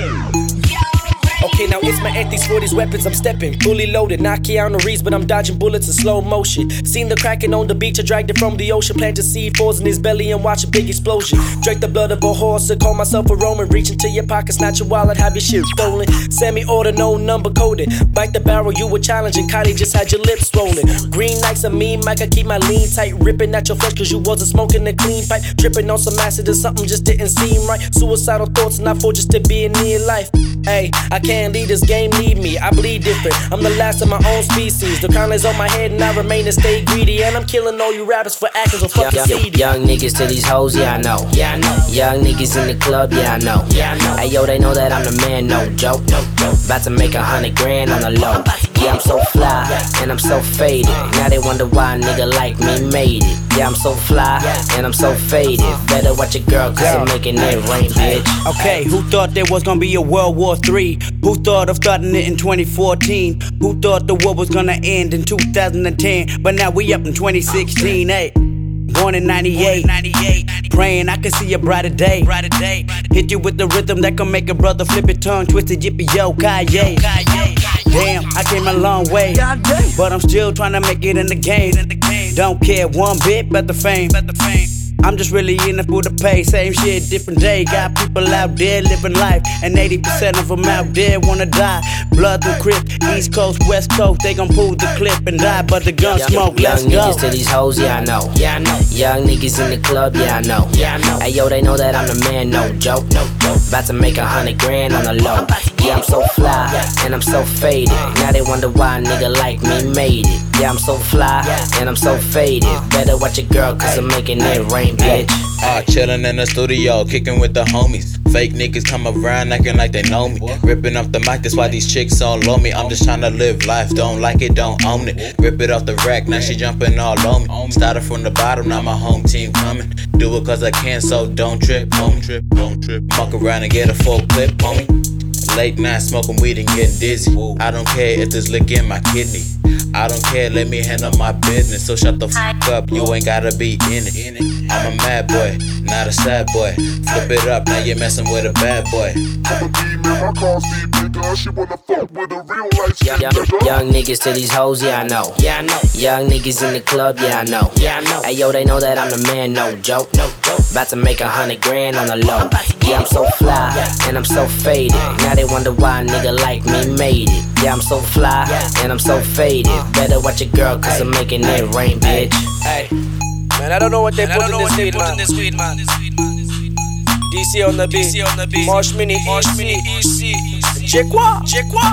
Show. Now it's my anti's for these weapons, I'm stepping. Fully loaded, not Keanu Reeves, but I'm dodging bullets in slow motion. Seen the cracking on the beach, I dragged it from the ocean. Planted C4s in his belly and watch a big explosion. Drank the blood of a horse, I call myself a Roman. Reach into your pocket, snatch your wallet, have your shit stolen. Send me order, no number coded. Bite the barrel, you were challenging. Kylie just had your lips swollen. Green nights, a mean mic, I keep my lean tight. Ripping at your flesh, cause you wasn't smoking a clean pipe. Dripping on some acid or something just didn't seem right. Suicidal thoughts, not for just to be in near life. Hey, I can't lead this game, need me. I bleed different. I'm the last of my own species. The is on my head and I remain and stay greedy. And I'm killing all you rappers for acting so fucking Young, seedy. young niggas to these hoes, yeah, I know. Yeah, I know. Young niggas in the club, yeah, I know. Yeah, I know. Hey, yo, they know that I'm the man, no joke. No joke. About to make a hundred grand on the low. Yeah, I'm so fly, and I'm so faded. Now they wonder why a nigga like me made it. Yeah, I'm so fly, and I'm so faded. Better watch your girl, cause I'm making it rain, bitch. Okay, who thought there was gonna be a World War III? Who thought of starting it in 2014? Who thought the war was gonna end in 2010? But now we up in 2016, hey. Born in 98, praying I can see a brighter day. Hit you with the rhythm that can make a brother flip it tongue twisted. Yippee yo, Kanye. Damn, I came a long way, but I'm still trying to make it in the game. Don't care one bit about the fame. I'm just really in it for the pay. Same shit, different day. Got people out there living life, and 80% of them out there wanna die. Blood and crip, East Coast, West Coast, they gon' pull the clip and die. But the gun smoke, let's Young go. niggas to these hoes, yeah, I know. Yeah, I know. Young niggas in the club, yeah, I know. Yeah, I know. Hey, yo, they know that I'm the man, no joke. No joke. About to make a hundred grand on the low. Yeah, I'm so fly, and I'm so faded. Uh. Now they wonder why a nigga like me made it. Yeah, I'm so fly, and I'm so faded. Uh. Better watch your girl, cause I'm making it rain, bitch. Ah, chillin' in the studio, kicking with the homies. Fake niggas come around acting like they know me. Ripping off the mic, that's why these chicks all on me. I'm just tryna live life, don't like it, don't own it. Rip it off the rack, now she jumping all on me. Started from the bottom, now my home team coming. Do it cause I can, so don't trip, homie. Trip, don't trip. Fuck around and get a full clip, homie. Late night smoking weed and getting dizzy. I don't care if there's lick in my kidney. I don't care, let me handle my business. So shut the fuck up, you ain't gotta be in it. I'm a mad boy, not a sad boy. Flip it up, now you're messing with a bad boy. I'm a demon, my car speed bigger. She wanna fuck with a real life Young, young, nigga. young niggas to these hoes, yeah, I know. Yeah, I know. Young niggas in the club, yeah, I know. Yeah, I know. Hey, yo, they know that I'm the man, no joke. No joke. About to make a hundred grand on the low. Yeah, I'm so fly, and I'm so faded. Uh-huh. Now they wonder why a nigga like me made it. Yeah, I'm so fly, and I'm so faded. Uh-huh. Better watch your girl, cause I'm making it rain, bitch. Hey, man, I don't know what they put in this weed, man. DC on the beat, Marsh Mini, Marsh Mini, EC, Jekwa, Jekwa,